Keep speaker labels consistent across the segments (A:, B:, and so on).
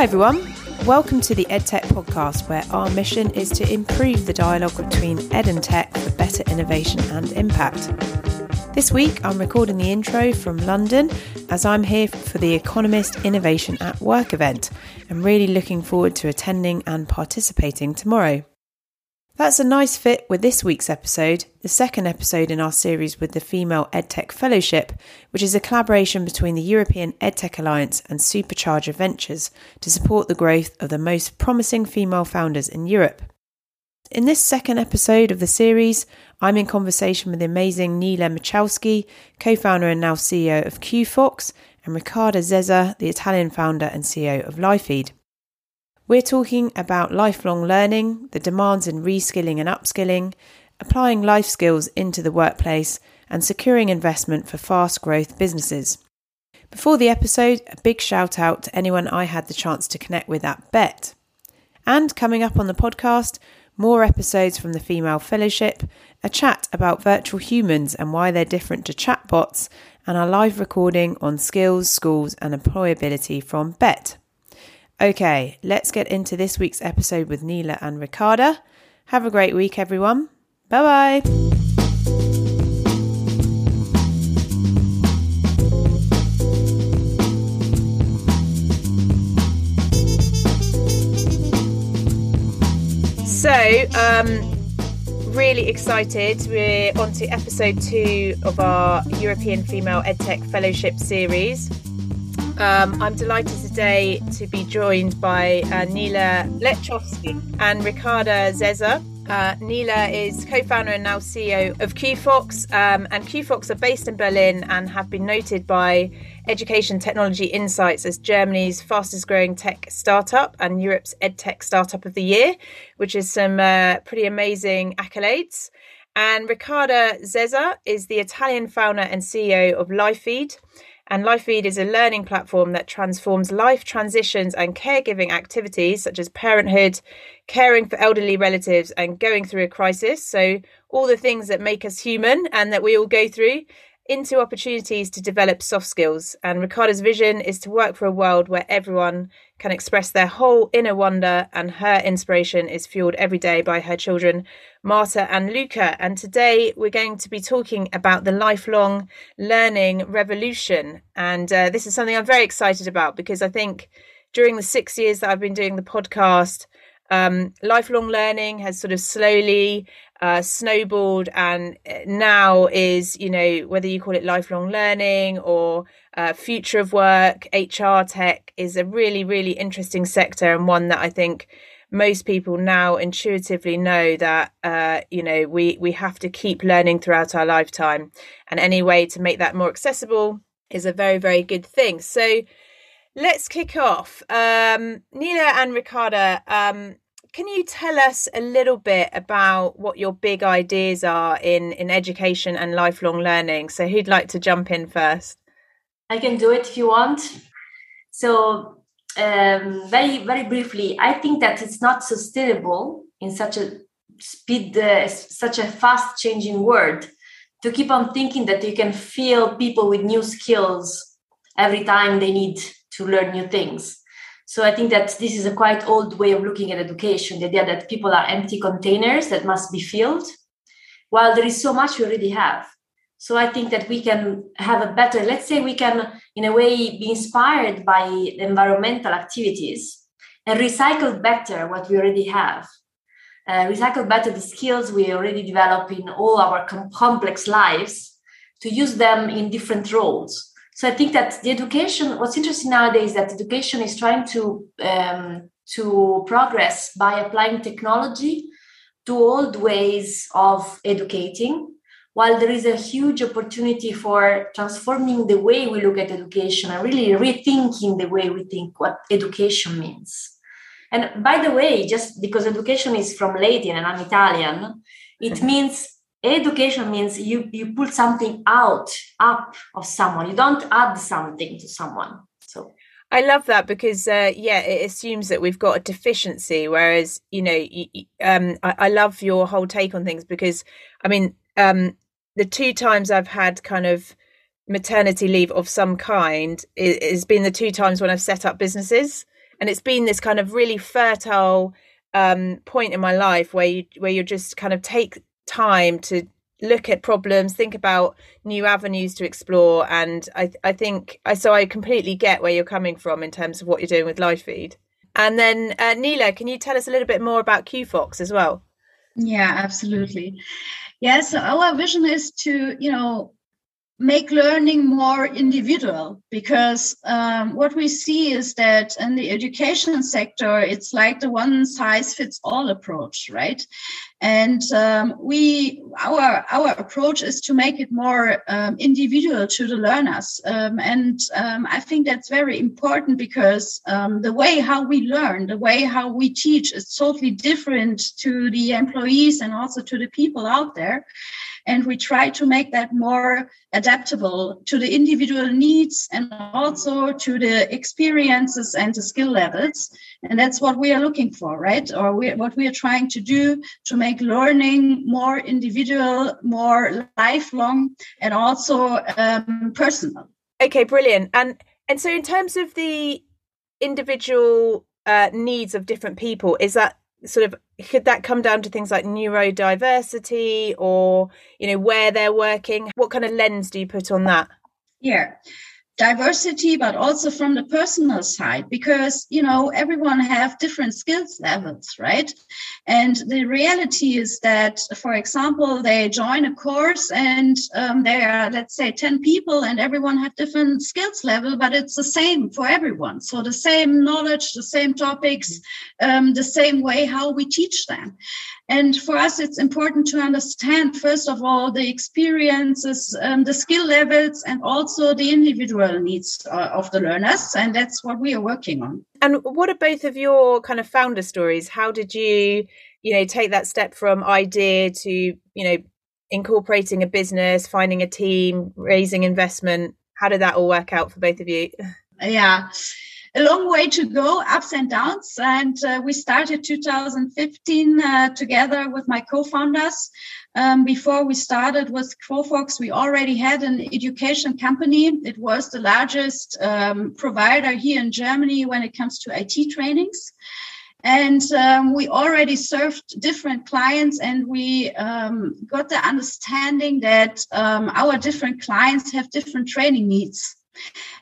A: Hi, everyone. Welcome to the EdTech podcast, where our mission is to improve the dialogue between ed and tech for better innovation and impact. This week, I'm recording the intro from London as I'm here for the Economist Innovation at Work event. I'm really looking forward to attending and participating tomorrow. That's a nice fit with this week's episode, the second episode in our series with the Female EdTech Fellowship, which is a collaboration between the European EdTech Alliance and Supercharger Ventures to support the growth of the most promising female founders in Europe. In this second episode of the series, I'm in conversation with the amazing Nele Mletschkowsky, co founder and now CEO of Quofox, and Riccarda Zezza, the Italian founder and CEO of Lifeed. We're talking about lifelong learning, the demands in reskilling and upskilling, applying life skills into the workplace, and securing investment for fast growth businesses. Before the episode, a big shout out to anyone I had the chance to connect with at Bett. And coming up on the podcast, more episodes from the Female Fellowship, a chat about virtual humans and why they're different to chatbots, and a live recording on skills, schools, and employability from Bett. Okay, let's get into this week's episode with Nele and Riccarda. Have a great week, everyone. Bye bye. So, um, really excited. We're on to episode two of our European Female EdTech Fellowship series. Um, I'm delighted today to be joined by uh, Nele Mletschkowsky and Riccarda Zezza. Uh, Nele is co-founder and now CEO of Quofox, um, and Quofox are based in Berlin and have been noted by Education Technology Insights as Germany's fastest-growing tech startup and Europe's EdTech Startup of the Year, which is some uh, pretty amazing accolades. And Riccarda Zezza is the Italian founder and CEO of Lifeed. And Lifeed is a learning platform that transforms life transitions and caregiving activities such as parenthood, caring for elderly relatives, and going through a crisis. So, all the things that make us human and that we all go through into opportunities to develop soft skills. And Riccarda's vision is to work for a world where everyone can express their whole inner wonder, and her inspiration is fueled every day by her children, Marta and Luca. And today we're going to be talking about the lifelong learning revolution. And uh, this is something I'm very excited about because I think during the six years that I've been doing the podcast, um, lifelong learning has sort of slowly uh, snowballed and uh, now is, you know, whether you call it lifelong learning or uh, future of work, HR tech is a really, really interesting sector and one that I think most people now intuitively know that uh, you know we we have to keep learning throughout our lifetime, and any way to make that more accessible is a very very good thing. So let's kick off. Um, Nele and Riccarda, um, can you tell us a little bit about what your big ideas are in in education and lifelong learning? So who'd like to jump in first?
B: I can do it if you want. So um, very very briefly, I think that it's not sustainable in such a speed, uh, such a fast changing world to keep on thinking that you can fill people with new skills every time they need to learn new things so I think that this is a quite old way of looking at education, the idea that people are empty containers that must be filled, while there is so much we already have. So I think that we can have a better, let's say we can, in a way, be inspired by environmental activities and recycle better what we already have. Uh, recycle better the skills we already develop in all our com- complex lives to use them in different roles so I think that the education, what's interesting nowadays, that education is trying to um, to progress by applying technology to old ways of educating, while there is a huge opportunity for transforming the way we look at education and really rethinking the way we think what education means. And by the way, just because education is from Latin and I'm Italian, it means education means you you pull something out up of someone you don't add something to someone so
A: I love that because, uh, yeah, it assumes that we've got a deficiency. Whereas, you know, um, I, I, love your whole take on things because, I mean, um, the two times I've had kind of maternity leave of some kind has been the two times when I've set up businesses and it's been this kind of really fertile um, point in my life where you where you just kind of take time to look at problems, think about new avenues to explore, and I I think I so I completely get where you're coming from in terms of what you're doing with Lifeed. And then uh, Nele, can you tell us a little bit more about Quofox as well?
C: Yeah, absolutely. Yeah, so our vision is to you know make learning more individual because um, what we see is that in the education sector it's like the one size fits all approach right? And um, we our our approach is to make it more um, individual to the learners. Um, and um, i think that's very important because um, the way how we learn the way how we teach is totally different to the employees and also to the people out there and we try to make that more adaptable to the individual needs and also to the experiences and the skill levels. And that's what we are looking for right? Or we, what we are trying to do to make learning more individual more lifelong and also um, personal.
A: Okay brilliant. And and so in terms of the individual uh, needs of different people is that sort of could that come down to things like neurodiversity or you know where they're working? What kind of lens do you put on that?
C: Yeah diversity but also from the personal side because you know everyone have different skills levels right? And the reality is that for example they join a course and um, there are let's say 10 people and everyone have different skills level but it's the same for everyone. So the same knowledge the same topics um, the same way how we teach them and for us, it's important to understand, first of all, the experiences, um, the skill levels, and also the individual needs uh, of the learners. And that's what we are working on.
A: And what are both of your kind of founder stories? How did you, you know, take that step from idea to, you know, incorporating a business, finding a team, raising investment? How did that all work out for both of you?
C: Yeah a long way to go, ups and downs. And uh, we started 2015 uh, together with my co-founders. Um, before we started with Quofox, we already had an education company. It was the largest um, provider here in Germany when it comes to IT trainings. And um, we already served different clients, and we um, got the understanding that um, our different clients have different training needs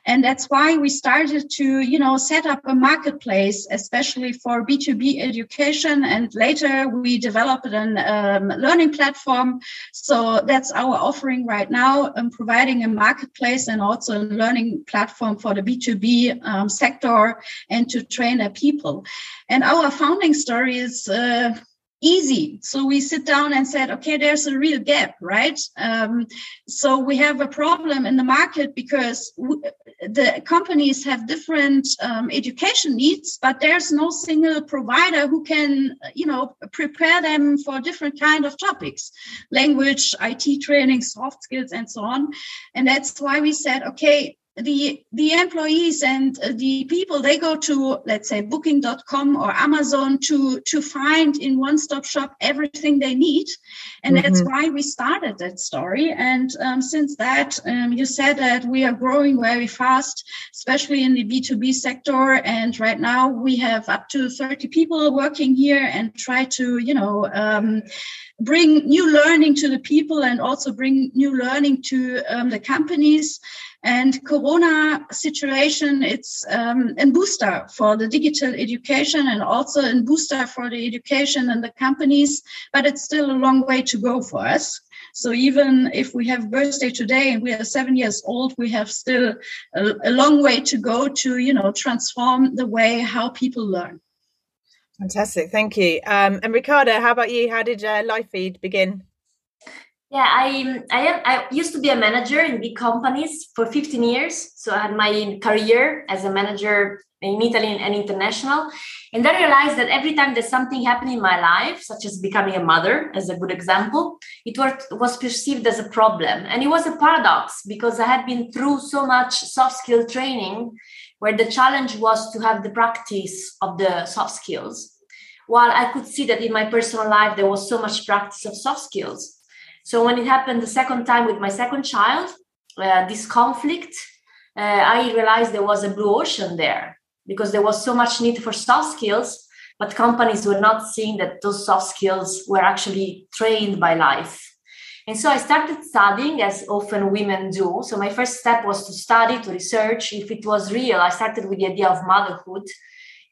C: and that's why we started to you know set up a marketplace especially for b2b education. And later we developed an um, learning platform. So that's our offering right now um, providing a marketplace and also a learning platform for the b2b um, sector and to train their people. And our founding story is uh, easy. So we sit down and said, okay, there's a real gap, right? Um, so we have a problem in the market because w- the companies have different um, education needs, but there's no single provider who can, you know, prepare them for different kind of topics, language, IT training, soft skills, and so on. And that's why we said, okay, the the employees and uh, the people they go to let's say booking.com or amazon to to find in one stop shop everything they need. And mm-hmm. that's why we started that story. And um, since that um, you said that we are growing very fast especially in the b2b sector. And right now we have up to 30 people working here and try to you know um, bring new learning to the people and also bring new learning to um, the companies and corona situation it's um, a booster for the digital education and also a booster for the education and the companies but it's still a long way to go for us so even if we have birthday today and we are seven years old we have still a, a long way to go to you know transform the way how people learn
A: Fantastic, thank you. Um, and Riccarda, how about you? How did uh, Feed begin?
B: Yeah, I I, am, I used to be a manager in big companies for 15 years. So I had my career as a manager in Italy and international. And I realized that every time there's something happening in my life, such as becoming a mother, as a good example, it was perceived as a problem. And it was a paradox because I had been through so much soft skill training where the challenge was to have the practice of the soft skills. While I could see that in my personal life, there was so much practice of soft skills. So when it happened the second time with my second child, uh, this conflict, uh, I realized there was a blue ocean there because there was so much need for soft skills, but companies were not seeing that those soft skills were actually trained by life. And so I started studying, as often women do. So my first step was to study, to research if it was real. I started with the idea of motherhood.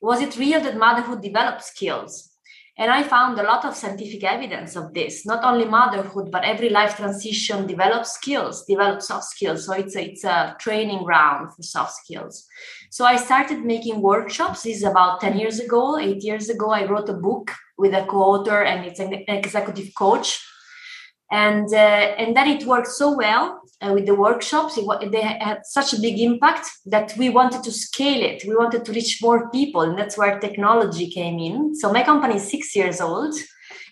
B: Was it real that motherhood developed skills? And I found a lot of scientific evidence of this. Not only motherhood, but every life transition develops skills, develops soft skills. So it's a, it's a training ground for soft skills. So I started making workshops. This is about 10 years ago, eight years ago. I wrote a book with a co-author and it's an executive coach and uh, and then it worked so well uh, with the workshops it, they had such a big impact that we wanted to scale it. We wanted to reach more people and that's where technology came in. So my company is six years old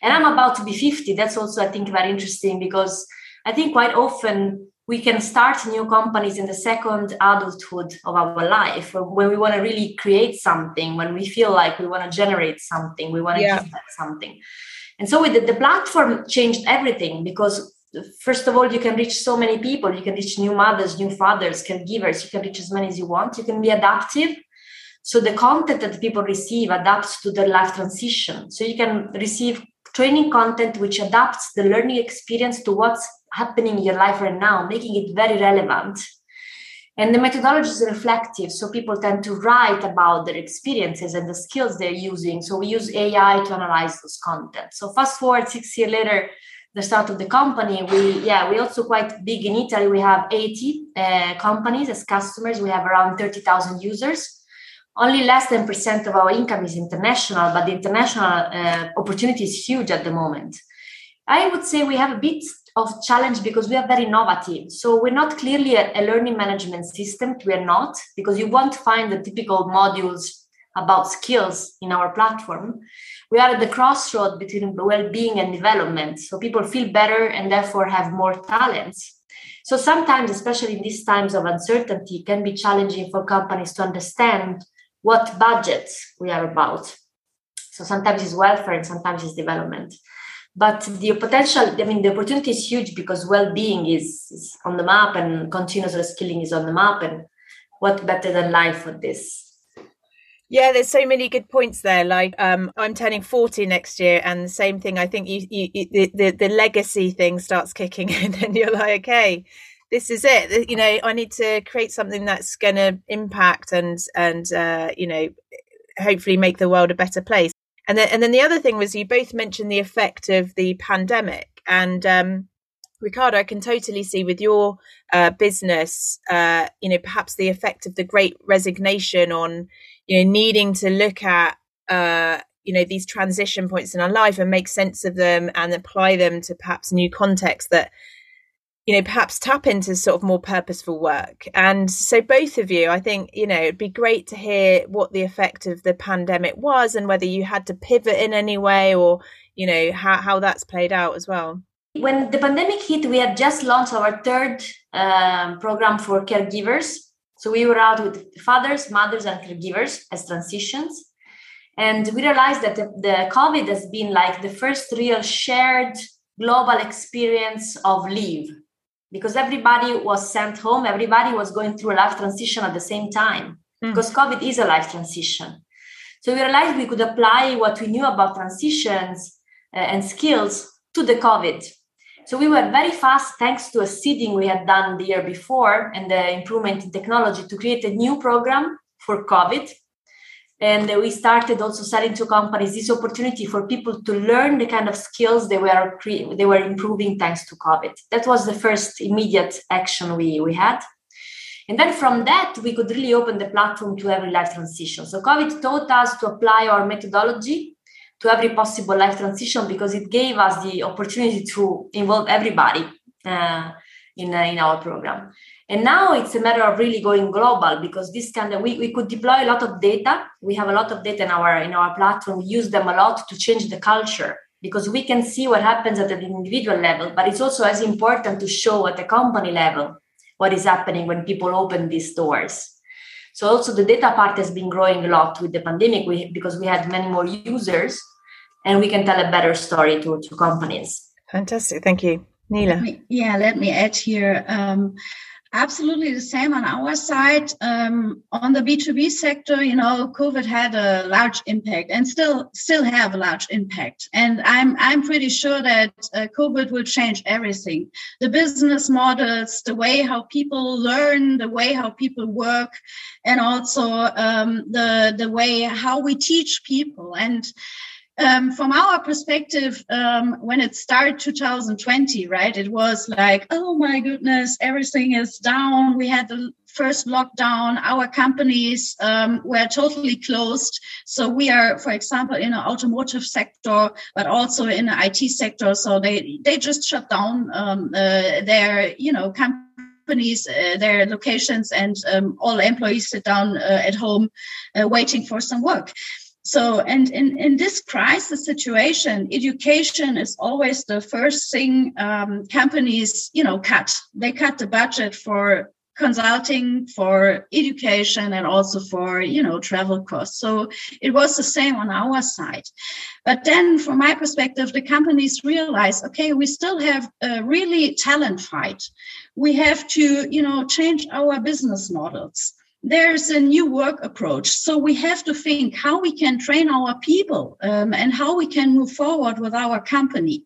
B: and i'm about to be 50 that's also i think very interesting because i think quite often we can start new companies in the second adulthood of our life when we want to really create something when we feel like we want to generate something we want to yeah. give something. And so with the, the platform changed everything because first of all you can reach so many people. You can reach new mothers new fathers caregivers you can reach as many as you want. You can be adaptive. So the content that people receive adapts to their life transition. So you can receive training content which adapts the learning experience to what's happening in your life right now making it very relevant. And the methodology is reflective, so people tend to write about their experiences and the skills they're using. So we use AI to analyze those content. So fast forward six years later, the start of the company, we yeah, we also quite big in Italy. We have 80 uh, companies as customers. We have around 30,000 users. Only less than percent of our income is international, but the international uh, opportunity is huge at the moment. I would say we have a bit of challenge because we are very innovative. So we're not clearly a, a, learning management system. We are not because you won't find the typical modules about skills in our platform. We are at the crossroad between well-being and development. So people feel better and therefore have more talents. So sometimes, especially in these times of uncertainty, can be challenging for companies to understand what budgets we are about. So sometimes it's welfare and sometimes it's development but the potential i mean the opportunity is huge because well-being is, is on the map and continuous reskilling is on the map and what better than life for this
A: yeah, there's so many good points there. Like, um, I'm turning 40 next year, and the same thing. I think you, you, you the, the legacy thing starts kicking in, and you're like, okay, this is it. You know, I need to create something that's going to impact and and uh, you know, hopefully make the world a better place. And then, and then the other thing was you both mentioned the effect of the pandemic, and um, Riccardo, I can totally see with your uh, business, uh, you know, perhaps the effect of the Great Resignation on, you know, needing to look at, uh, you know, these transition points in our life and make sense of them and apply them to perhaps new contexts that you know perhaps tap into sort of more purposeful work. And so both of you i think you know it'd be great to hear what the effect of the pandemic was and whether you had to pivot in any way or you know how, how that's played out as well.
B: When the pandemic hit we had just launched our third um, program for caregivers so we were out with fathers mothers and caregivers as transitions and we realized that the, the covid has been like the first real shared global experience of leave because everybody was sent home, everybody was going through a life transition at the same time mm. because COVID is a life transition. So we realized we could apply what we knew about transitions uh, and skills to the COVID. So we were very fast, thanks to a seeding we had done the year before and the improvement in technology, to create a new program for COVID. And we started also selling to companies this opportunity for people to learn the kind of skills they were cre- they were improving thanks to covid. That was the first immediate action we we had. And then from that we could really open the platform to every life transition. So covid taught us to apply our methodology to every possible life transition because it gave us the opportunity to involve everybody uh, in, uh, in our program and now it's a matter of really going global because this kind of we, we could deploy a lot of data. We have a lot of data in our in our platform. We use them a lot to change the culture because we can see what happens at an individual level, but it's also as important to show at the company level what is happening when people open these doors. So also the data part has been growing a lot with the pandemic we, because we had many more users and we can tell a better story to, to companies.
A: Fantastic. Thank you. Nele.
C: Yeah, let me add here. Um, Absolutely the same on our side. Um, on the B2B sector, you know, COVID had a large impact and still still have a large impact. And I'm I'm pretty sure that uh, COVID will change everything. The business models, the way how people learn, the way how people work, and also um, the the way how we teach people. And um, from our perspective, um, when it started 2020, right, it was like, oh my goodness, everything is down. We had the first lockdown. Our companies um, were totally closed. So we are, for example, in an automotive sector, but also in the IT sector. So they they just shut down um, uh, their, you know, companies, uh, their locations, and um, all employees sit down uh, at home uh, waiting for some work so and in, in this crisis situation education is always the first thing um, companies you know cut. They cut the budget for consulting for education and also for you know travel costs. So it was the same on our side. But then from my perspective the companies realize okay we still have a really talent fight. We have to you know change our business models there's a new work approach. So we have to think how we can train our people um, and how we can move forward with our company.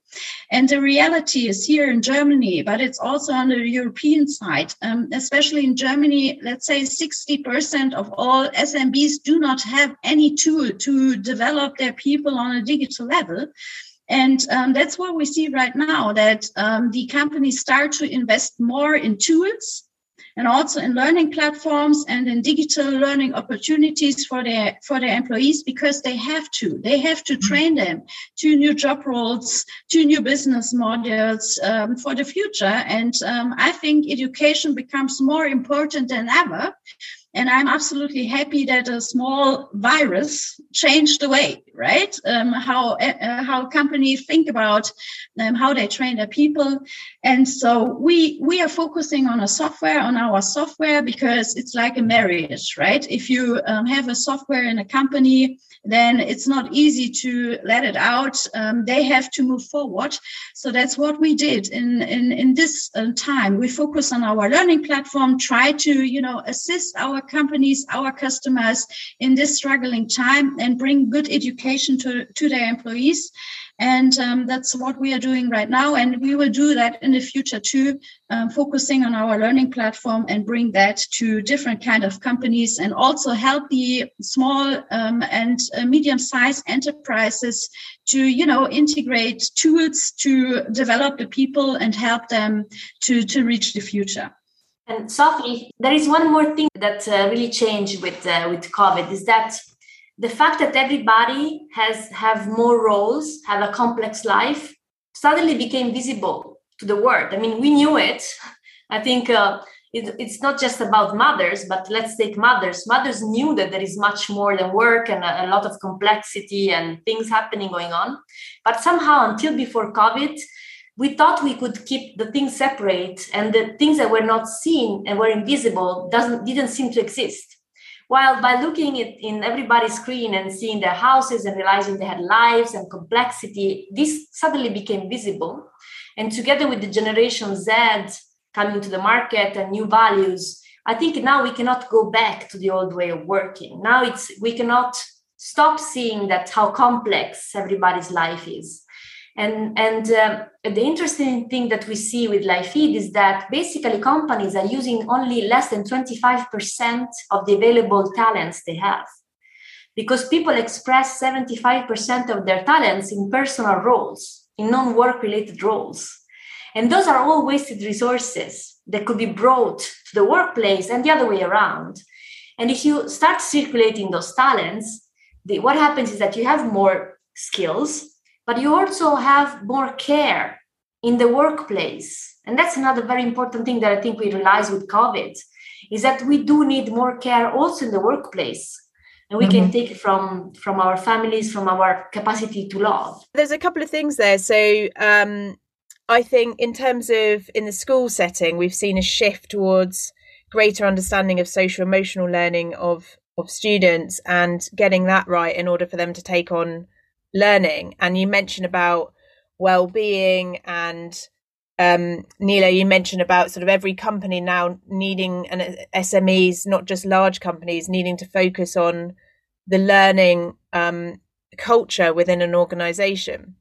C: And the reality is here in Germany, but it's also on the European side, um, especially in Germany, let's say 60% of all SMBs do not have any tool to develop their people on a digital level. And um, that's what we see right now that um, the companies start to invest more in tools and also in learning platforms and in digital learning opportunities for their for their employees because they have to. They have to train them to new job roles to new business models um, for the future. And um, i think education becomes more important than ever and I'm absolutely happy that a small virus changed the way, right? Um, how uh, how companies think about um, how they train their people, and so we we are focusing on a software on our software because it's like a marriage, right? If you um, have a software in a company then it's not easy to let it out. Um, they have to move forward. So that's what we did in in, in this uh, time. We focus on our learning platform, try to you know assist our companies, our customers in this struggling time, and bring good education to to their employees. And um, that's what we are doing right now. And we will do that in the future too, um, focusing on our learning platform and bring that to different kind of companies and also help the small um, and uh, medium-sized enterprises to, you know, integrate tools to develop the people and help them to, to reach the future.
B: And Sophie, there is one more thing that uh, really changed with uh, with COVID is that the fact that everybody has have more roles have a complex life suddenly became visible to the world. I mean we knew it. I think uh, it, it's not just about mothers but let's take mothers. Mothers knew that there is much more than work and a, a lot of complexity and things happening going on. But somehow until before covid we thought we could keep the things separate and the things that were not seen and were invisible doesn't didn't seem to exist while by looking at in everybody's screen and seeing their houses and realizing they had lives and complexity, this suddenly became visible. And together with the generation Z coming to the market and new values, I think now we cannot go back to the old way of working. Now it's we cannot stop seeing that how complex everybody's life is. And, and uh, the interesting thing that we see with Lifeed is that basically companies are using only less than 25% of the available talents they have. Because people express 75% of their talents in personal roles, in non work related roles. And those are all wasted resources that could be brought to the workplace and the other way around. And if you start circulating those talents, the, what happens is that you have more skills but you also have more care in the workplace. And that's another very important thing that I think we realize with COVID is that we do need more care also in the workplace. And we mm-hmm. can take it from from our families, from our capacity to love.
A: There's a couple of things there. So um, I think in terms of in the school setting, we've seen a shift towards greater understanding of social emotional learning of of students and getting that right in order for them to take on learning and you mentioned about well-being and um, Nele, you mentioned about sort of every company now needing and SMEs, not just large companies, needing to focus on the learning um, culture within an organization.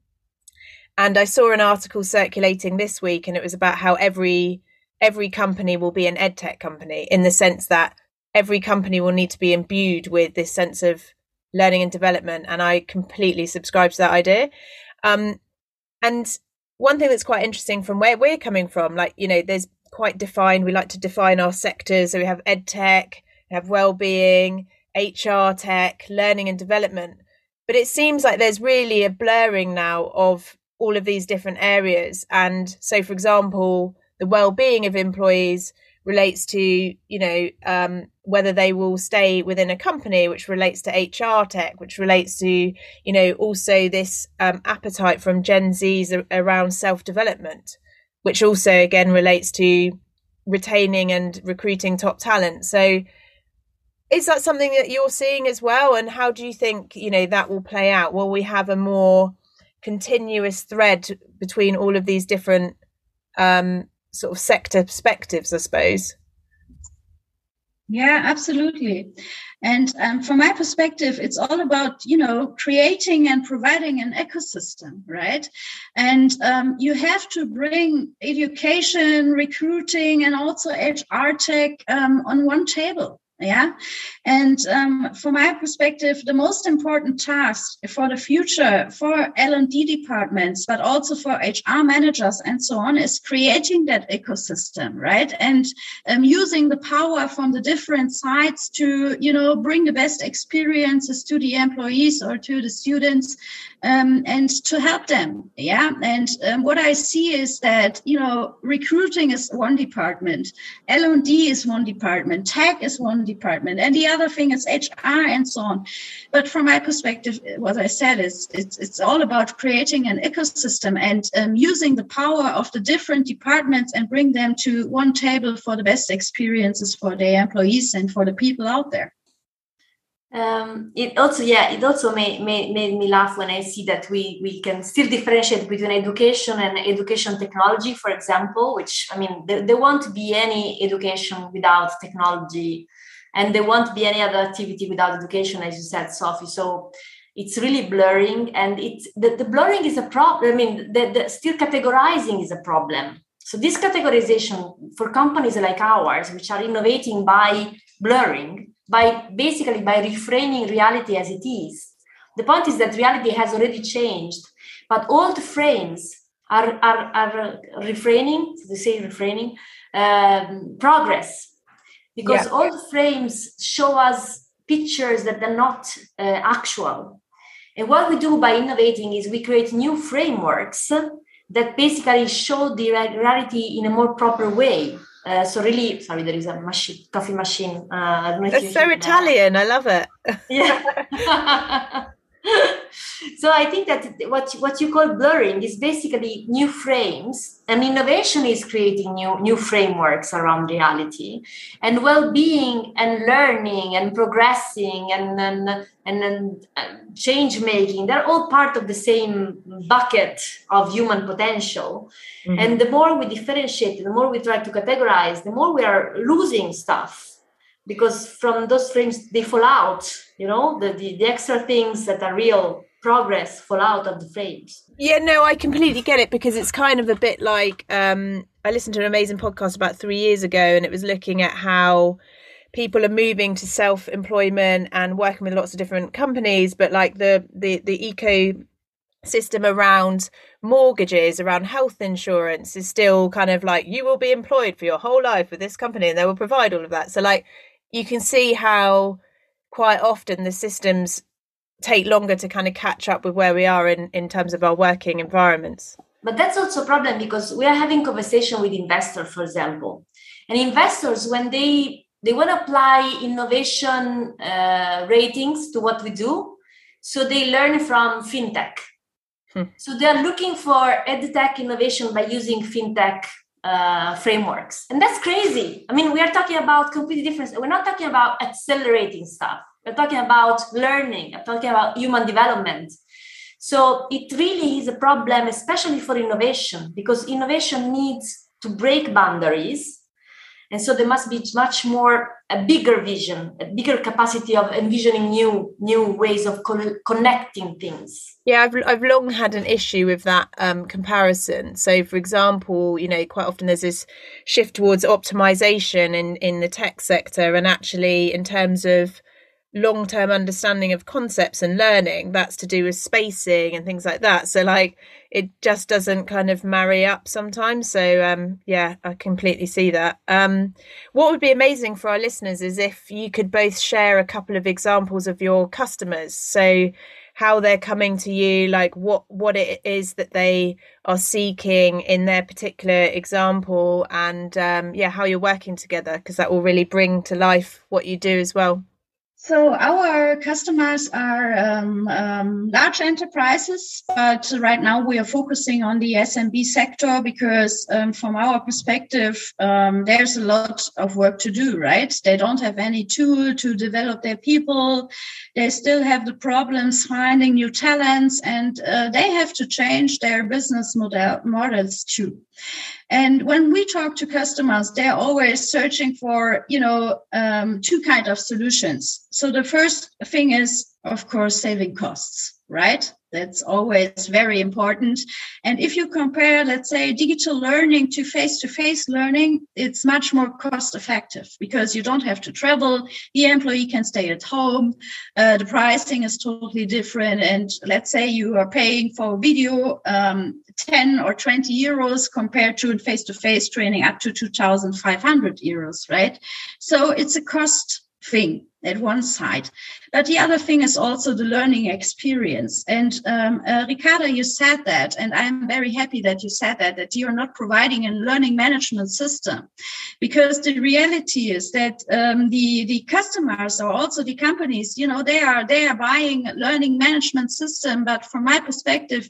A: And I saw an article circulating this week, and it was about how every every company will be an edtech company in the sense that every company will need to be imbued with this sense of learning and development. And I completely subscribe to that idea. Um, and one thing that's quite interesting from where we're coming from, like you know, there's quite defined. We like to define our sectors. So we have ed tech, we have well-being, HR tech, learning and development. But it seems like there's really a blurring now of all of these different areas. And so, for example, the well-being of employees relates to you know um, whether they will stay within a company which relates to hr tech which relates to you know also this um, appetite from gen z's around self-development which also again relates to retaining and recruiting top talent. So is that something that you're seeing as well? And how do you think you know that will play out? Will we have a more continuous thread between all of these different um, sort of sector perspectives i suppose
C: yeah absolutely. And um, from my perspective it's all about you know creating and providing an ecosystem right? And um, you have to bring education recruiting and also hr tech um, on one table yeah? And um, from my perspective the most important task for the future for l&d departments but also for hr managers and so on is creating that ecosystem right? And um, using the power from the different sides to you know bring the best experiences to the employees or to the students um, and to help them yeah? And um, what i see is that you know recruiting is one department l&d is one department tech is one department. And the other thing is hr and so on. But from my perspective what i said is it's, it's all about creating an ecosystem and um, using the power of the different departments and bring them to one table for the best experiences for their employees and for the people out there.
B: Um, it also yeah it also made, made, made me laugh when i see that we we can still differentiate between education and education technology for example which i mean there, there won't be any education without technology and there won't be any other activity without education as you said sophie so it's really blurring and it's the, the blurring is a problem i mean the, the still categorizing is a problem so this categorization for companies like ours which are innovating by blurring by basically by reframing reality as it is. The point is that reality has already changed, but old frames are, are, are refraining, they say refraining, um, progress. Because yeah. old frames show us pictures that are not uh, actual. And what we do by innovating is we create new frameworks that basically show the reality in a more proper way. Uh, so really, sorry, there is a machine, coffee machine. Uh,
A: That's so Italian. That. I love it.
B: yeah. so I think that what what you call blurring is basically new frames, and innovation is creating new new frameworks around reality, and well-being and learning and progressing and and and, and uh, change making. They're all part of the same bucket of human potential. Mm-hmm. And the more we differentiate, the more we try to categorize, the more we are losing stuff because from those frames they fall out you know the, the, the extra things that are real progress fall out of the frames
A: yeah no i completely get it because it's kind of a bit like um i listened to an amazing podcast about three years ago and it was looking at how people are moving to self-employment and working with lots of different companies but like the the the eco system around mortgages around health insurance is still kind of like you will be employed for your whole life with this company and they will provide all of that. So like you can see how quite often the systems take longer to kind of catch up with where we are in, in terms of our working environments.
B: But that's also a problem because we are having conversation with investors, for example. And investors, when they they want to apply innovation uh, ratings to what we do, so they learn from fintech. Hmm. So they are looking for edtech innovation by using fintech uh, frameworks. And that's crazy. I mean, we are talking about completely different. We're not talking about accelerating stuff. We're talking about learning. I'm talking about human development. So it really is a problem, especially for innovation, because innovation needs to break boundaries. And so there must be much more a bigger vision, a bigger capacity of envisioning new new ways of con- connecting things.
A: Yeah, I've I've long had an issue with that um, comparison. So, for example, you know, quite often there's this shift towards optimization in in the tech sector, and actually, in terms of long term understanding of concepts and learning that's to do with spacing and things like that. So like it just doesn't kind of marry up sometimes. So um yeah i completely see that. Um what would be amazing for our listeners is if you could both share a couple of examples of your customers. So how they're coming to you like what what it is that they are seeking in their particular example and um yeah how you're working together because that will really bring to life what you do as well
C: so our customers are um, um, large enterprises, but right now we are focusing on the SMB sector because, um, from our perspective, um, there's a lot of work to do. Right? They don't have any tool to develop their people. They still have the problems finding new talents, and uh, they have to change their business model models too. And when we talk to customers, they're always searching for, you know, um, two kind of solutions. So the first thing is, of course, saving costs, right? That's always very important. And if you compare, let's say, digital learning to face to face learning, it's much more cost effective because you don't have to travel. The employee can stay at home. Uh, the pricing is totally different. And let's say you are paying for video um, 10 or 20 euros compared to face to face training up to 2,500 euros, right? So it's a cost thing at one side. But the other thing is also the learning experience. And um, uh, Riccarda, you said that, and I'm very happy that you said that, that you're not providing a learning management system. Because the reality is that um, the, the customers or also the companies, you know, they are, they are buying a learning management system. But from my perspective,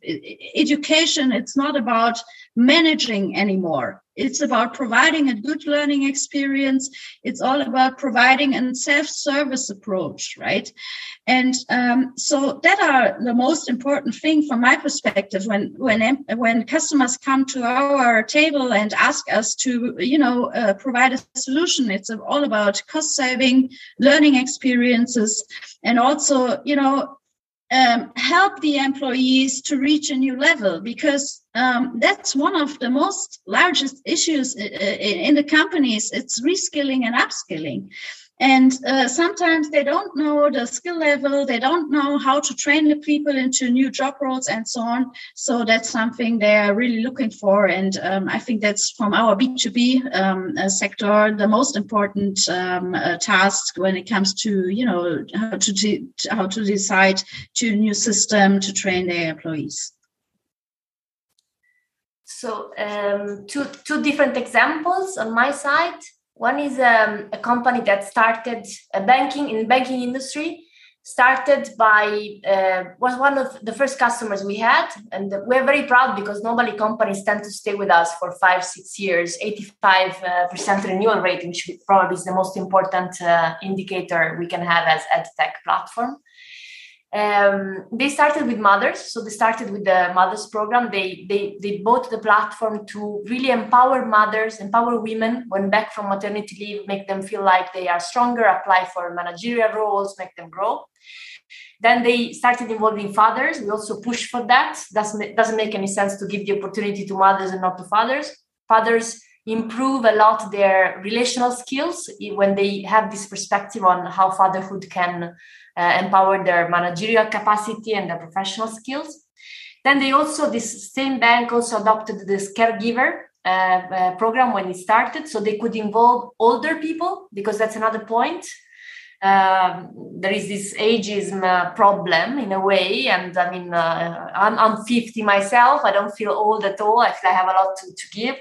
C: education, it's not about managing anymore. It's about providing a good learning experience. It's all about providing a self-service approach, right? And um, so that are the most important thing from my perspective when when when customers come to our table and ask us to, you know, uh, provide a solution. It's all about cost saving, learning experiences, and also, you know, um, help the employees to reach a new level because um, that's one of the most largest issues uh, in the companies it's reskilling and upskilling and uh, sometimes they don't know the skill level they don't know how to train the people into new job roles and so on. So that's something they're really looking for. And um, i think that's from our b2b um, uh, sector the most important um, uh, task when it comes to you know how to de- how to decide to a new system to train their employees.
B: So um, two two different examples on my side one is um, a company that started a banking in banking industry, started by uh, was one of the first customers we had, and we're very proud because normally companies tend to stay with us for five six years. Eighty five uh, percent renewal rate, which probably is the most important uh, indicator we can have as edtech platform um, they started with mothers so they started with the mothers program. They, they they bought the platform to really empower mothers empower women when back from maternity leave make them feel like they are stronger apply for managerial roles make them grow. Then they started involving fathers. We also push for that. Doesn't, doesn't make any sense to give the opportunity to mothers and not to fathers. Fathers improve a lot their relational skills when they have this perspective on how fatherhood can uh, empower their managerial capacity and their professional skills. Then they also, this same bank also adopted this caregiver uh, uh, program when it started, so they could involve older people because that's another point. Um, there is this ageism uh, problem in a way, and I mean, uh, I'm, I'm 50 myself. I don't feel old at all. I feel I have a lot to, to give.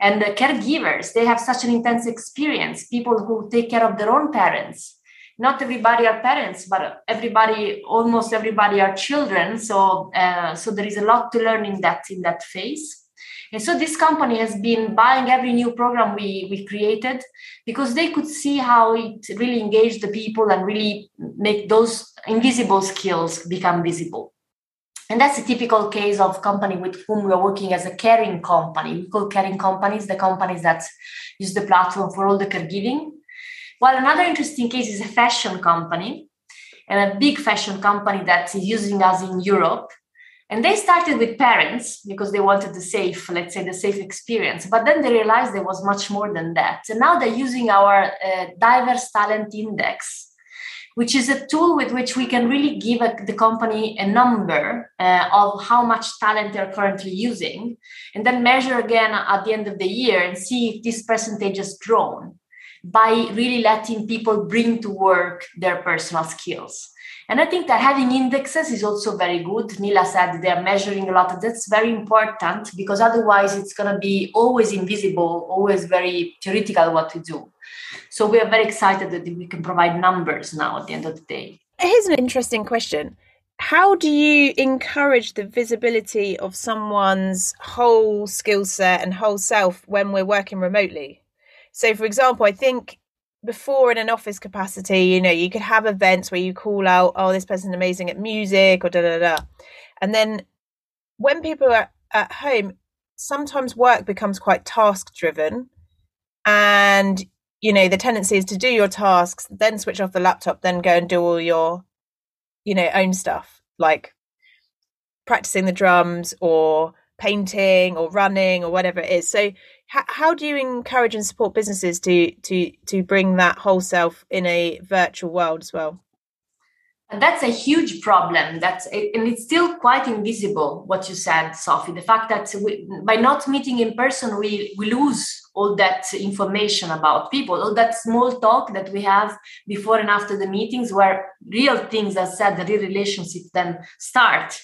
B: And the caregivers, they have such an intense experience. People who take care of their own parents, not everybody are parents but everybody almost everybody are children so uh, so there is a lot to learn in that in that phase and so this company has been buying every new program we we created because they could see how it really engaged the people and really make those invisible skills become visible and that's a typical case of company with whom we are working as a caring company. We call caring companies the companies that use the platform for all the caregiving. While another interesting case is a fashion company, and a big fashion company that is using us in Europe. And they started with parents because they wanted the safe, let's say, the safe experience. But then they realized there was much more than that. And now they're using our uh, diverse talent index which is a tool with which we can really give a, the company a number uh, of how much talent they're currently using, and then measure again at the end of the year and see if this percentage has grown by really letting people bring to work their personal skills. And I think that having indexes is also very good. Nele said they are measuring a lot. That's very important because otherwise it's going to be always invisible, always very theoretical what to do. So we are very excited that we can provide numbers now at the end of the day.
A: Here's an interesting question. How do you encourage the visibility of someone's whole skill set and whole self when we're working remotely? So, for example, I think before in an office capacity, you know, you could have events where you call out, oh, this person's amazing at music or da da da. And then when people are at home, sometimes work becomes quite task driven and you know the tendency is to do your tasks then switch off the laptop then go and do all your you know own stuff like practicing the drums or painting or running or whatever it is so how, how do you encourage and support businesses to to to bring that whole self in a virtual world as well
B: and that's a huge problem. That's and it's still quite invisible. What you said, Sophie, the fact that we, by not meeting in person, we we lose all that information about people, all that small talk that we have before and after the meetings, where real things are said, the real relationships then start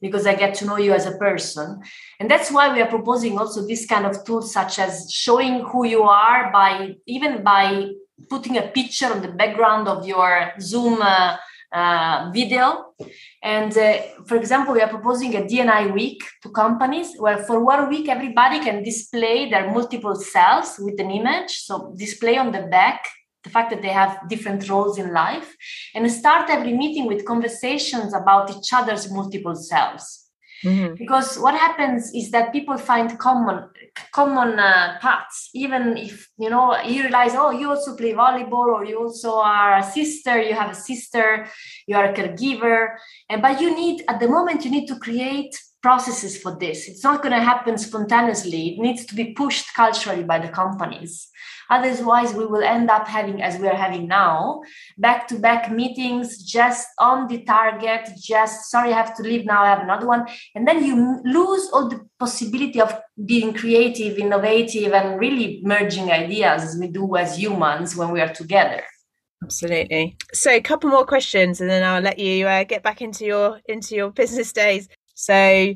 B: because I get to know you as a person. And that's why we are proposing also this kind of tools, such as showing who you are by even by putting a picture on the background of your Zoom. Uh, uh, video. And uh, for example, we are proposing a DNI week to companies where for one week everybody can display their multiple selves with an image. So display on the back the fact that they have different roles in life and start every meeting with conversations about each other's multiple selves. Mm-hmm. Because what happens is that people find common common uh, paths, even if you know you realize, oh, you also play volleyball, or you also are a sister, you have a sister, you are a caregiver, and but you need at the moment you need to create processes for this. It's not going to happen spontaneously. It needs to be pushed culturally by the companies. Otherwise, we will end up having, as we are having now, back to back meetings just on the target, just sorry, I have to leave now, I have another one. And then you lose all the possibility of being creative, innovative, and really merging ideas as we do as humans when we are together.
A: Absolutely. So, a couple more questions, and then I'll let you uh, get back into your into your business days. So,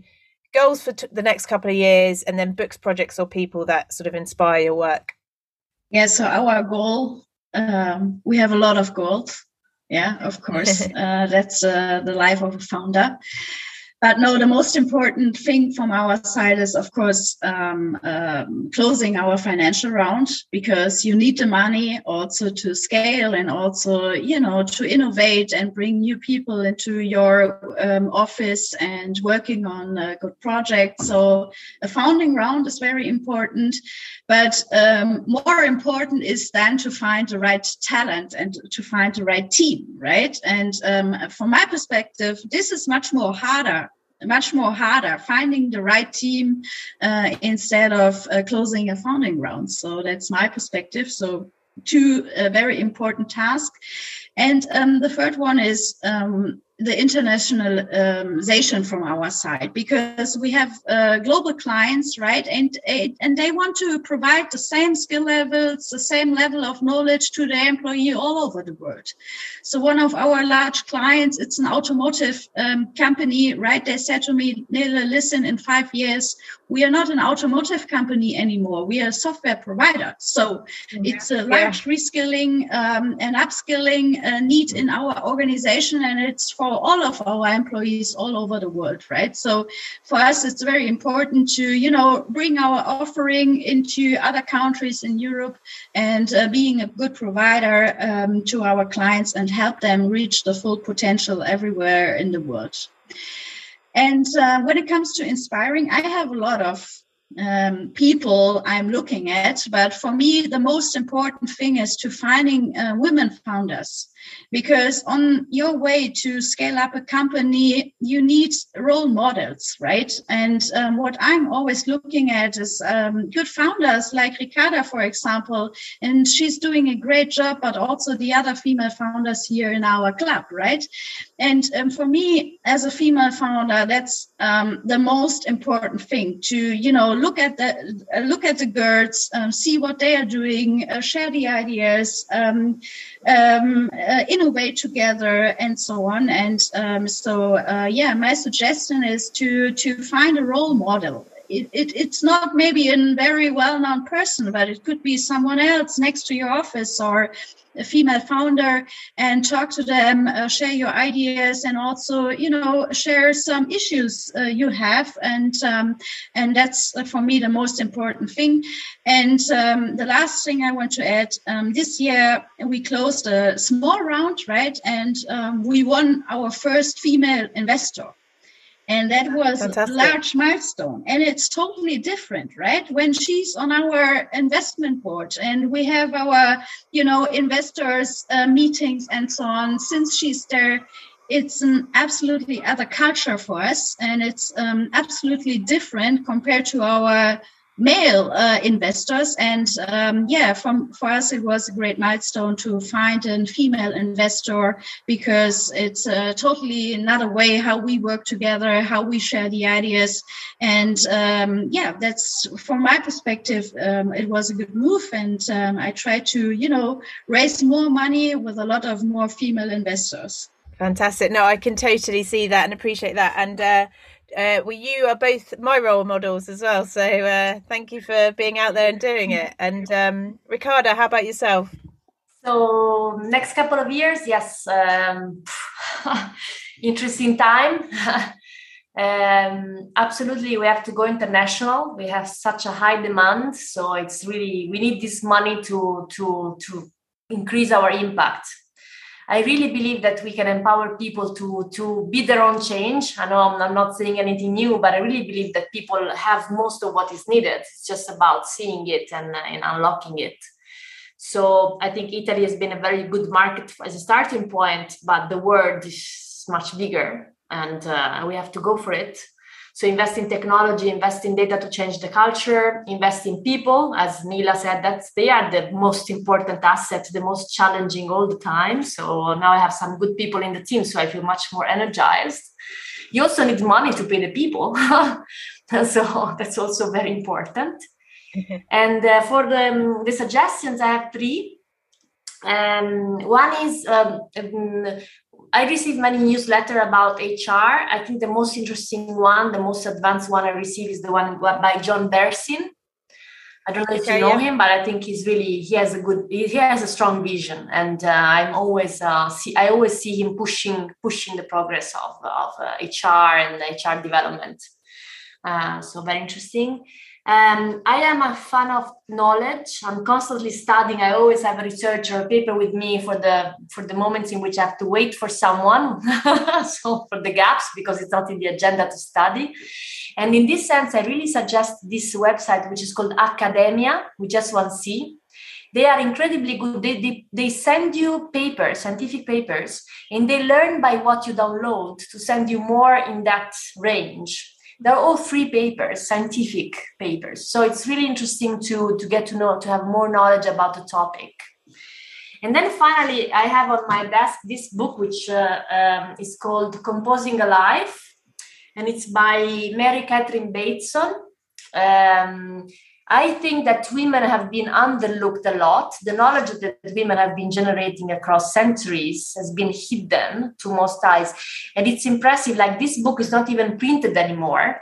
A: goals for t- the next couple of years, and then books, projects, or people that sort of inspire your work.
C: Yeah, so our goal, um, we have a lot of goals. Yeah, of course. uh, that's uh, the life of a founder but no, the most important thing from our side is, of course, um, um, closing our financial round because you need the money also to scale and also, you know, to innovate and bring new people into your um, office and working on a good project. So a founding round is very important, but um, more important is then to find the right talent and to find the right team, right? And um, from my perspective, this is much more harder much more harder finding the right team uh, instead of uh, closing a founding round. So that's my perspective. So two uh, very important tasks. And um, the third one is um, the internationalization from our side because we have uh, global clients right? And and they want to provide the same skill levels the same level of knowledge to their employee all over the world. So one of our large clients it's an automotive um, company right? They said to me Nele, listen in five years we are not an automotive company anymore. We are a software provider. So yeah. it's a large yeah. reskilling um, and upskilling uh, need in our organization and it's for all of our employees all over the world, right? So for us, it's very important to, you know, bring our offering into other countries in Europe and uh, being a good provider um, to our clients and help them reach the full potential everywhere in the world. And uh, when it comes to inspiring, I have a lot of um, people I'm looking at. But for me, the most important thing is to finding uh, women founders because on your way to scale up a company, you need role models, right? And um, what I'm always looking at is um, good founders like Riccarda, for example, and she's doing a great job, but also the other female founders here in our club, right? And um, for me, as a female founder, that's um, the most important thing to, you know, look at the uh, look at the girls, um, see what they are doing, uh, share the ideas, um, um, uh, innovate together, and so on. And um, so, uh, yeah, my suggestion is to to find a role model. It, it, it's not maybe a very well-known person, but it could be someone else next to your office or a female founder and talk to them, uh, share your ideas, and also, you know, share some issues uh, you have. And um, and that's uh, for me the most important thing. And um, the last thing I want to add: um, this year we closed a small round, right, and um, we won our first female investor and that was Fantastic. a large milestone. And it's totally different right? When she's on our investment board and we have our you know investors uh, meetings and so on since she's there it's an absolutely other culture for us. And it's um, absolutely different compared to our male uh, investors. And um, yeah, from, for us, it was a great milestone to find a female investor because it's uh, totally another way how we work together, how we share the ideas. And um, yeah, that's from my perspective, um, it was a good move. And um, I tried to, you know, raise more money with a lot of more female investors.
A: Fantastic. No, I can totally see that and appreciate that. And uh, uh, well, you are both my role models as well. So uh, thank you for being out there and doing it. And um, Riccarda, how about yourself?
B: So next couple of years, yes, um, interesting time. um, absolutely, we have to go international. We have such a high demand, so it's really we need this money to to to increase our impact I really believe that we can empower people to to be their own change. I know I'm, I'm, not saying anything new, but I really believe that people have most of what is needed. It's just about seeing it and, uh, and unlocking it. So I think Italy has been a very good market as a starting point, but the world is much bigger, and uh, we have to go for it. So invest in technology, invest in data to change the culture, invest in people. As Nele said, that's they are the most important asset, the most challenging all the time. So now I have some good people in the team, so I feel much more energized. You also need money to pay the people, so that's also very important. Mm-hmm. And uh, for the, um, the suggestions, I have three. Um, one is um, I received many newsletters about HR. I think the most interesting one, the most advanced one I received is the one by Josh Bersin. I don't know if okay, you know yeah. him, but I think he's really he has a good he has a strong vision, and uh, I'm always uh, see I always see him pushing pushing the progress of of uh, HR and HR development. Uh, so very interesting. Um, I am a fan of knowledge. I'm constantly studying. I always have a research or a paper with me for the for the moments in which I have to wait for someone. so for the gaps because it's not in the agenda to study. And in this sense, I really suggest this website, which is called Academia. We just want to see. They are incredibly good. They, they, they send you papers, scientific papers, and they learn by what you download to send you more in that range they're all free papers scientific papers. So it's really interesting to to get to know to have more knowledge about the topic. And then finally i have on my desk this book which uh, um, is called composing a life. And it's by mary catherine bateson. Um, I think that women have been underlooked a lot. The knowledge that women have been generating across centuries has been hidden to most eyes. And it's impressive. Like this book is not even printed anymore.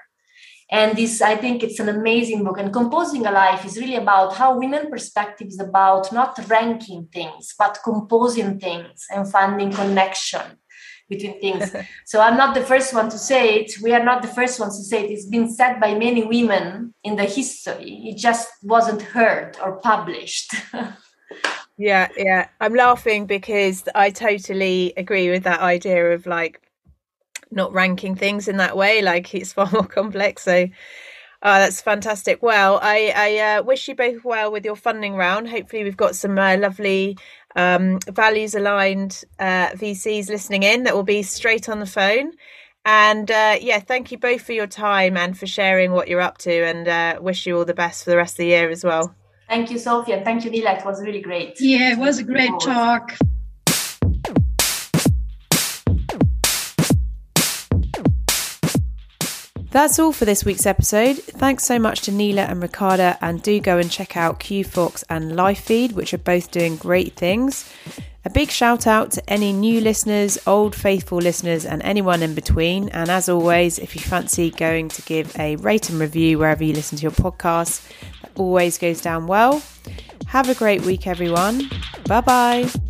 B: And this, I think it's an amazing book. And Composing a Life is really about how women perspective is about not ranking things, but composing things and finding connection between things. so I'm not the first one to say it. We are not the first ones to say it. It's been said by many women in the history. It just wasn't heard or published.
A: yeah, yeah. I'm laughing because I totally agree with that idea of like not ranking things in that way. Like it's far more complex. So Oh, that's fantastic. Well, I, I uh, wish you both well with your funding round. Hopefully, we've got some uh, lovely um, values aligned uh, VCs listening in that will be straight on the phone. And uh, yeah, thank you both for your time and for sharing what you're up to, and uh, wish you all the best for the rest of the year as well.
B: Thank you, Sophia. Thank you, Nele. It was really great.
C: Yeah, it was a great talk.
A: That's all for this week's episode. Thanks so much to Nele and Riccarda, and do go and check out Q Quofox and Lifeed, which are both doing great things. A big shout out to any new listeners, old faithful listeners, and anyone in between. And as always, if you fancy going to give a rate and review wherever you listen to your podcast, that always goes down well. Have a great week, everyone. Bye bye.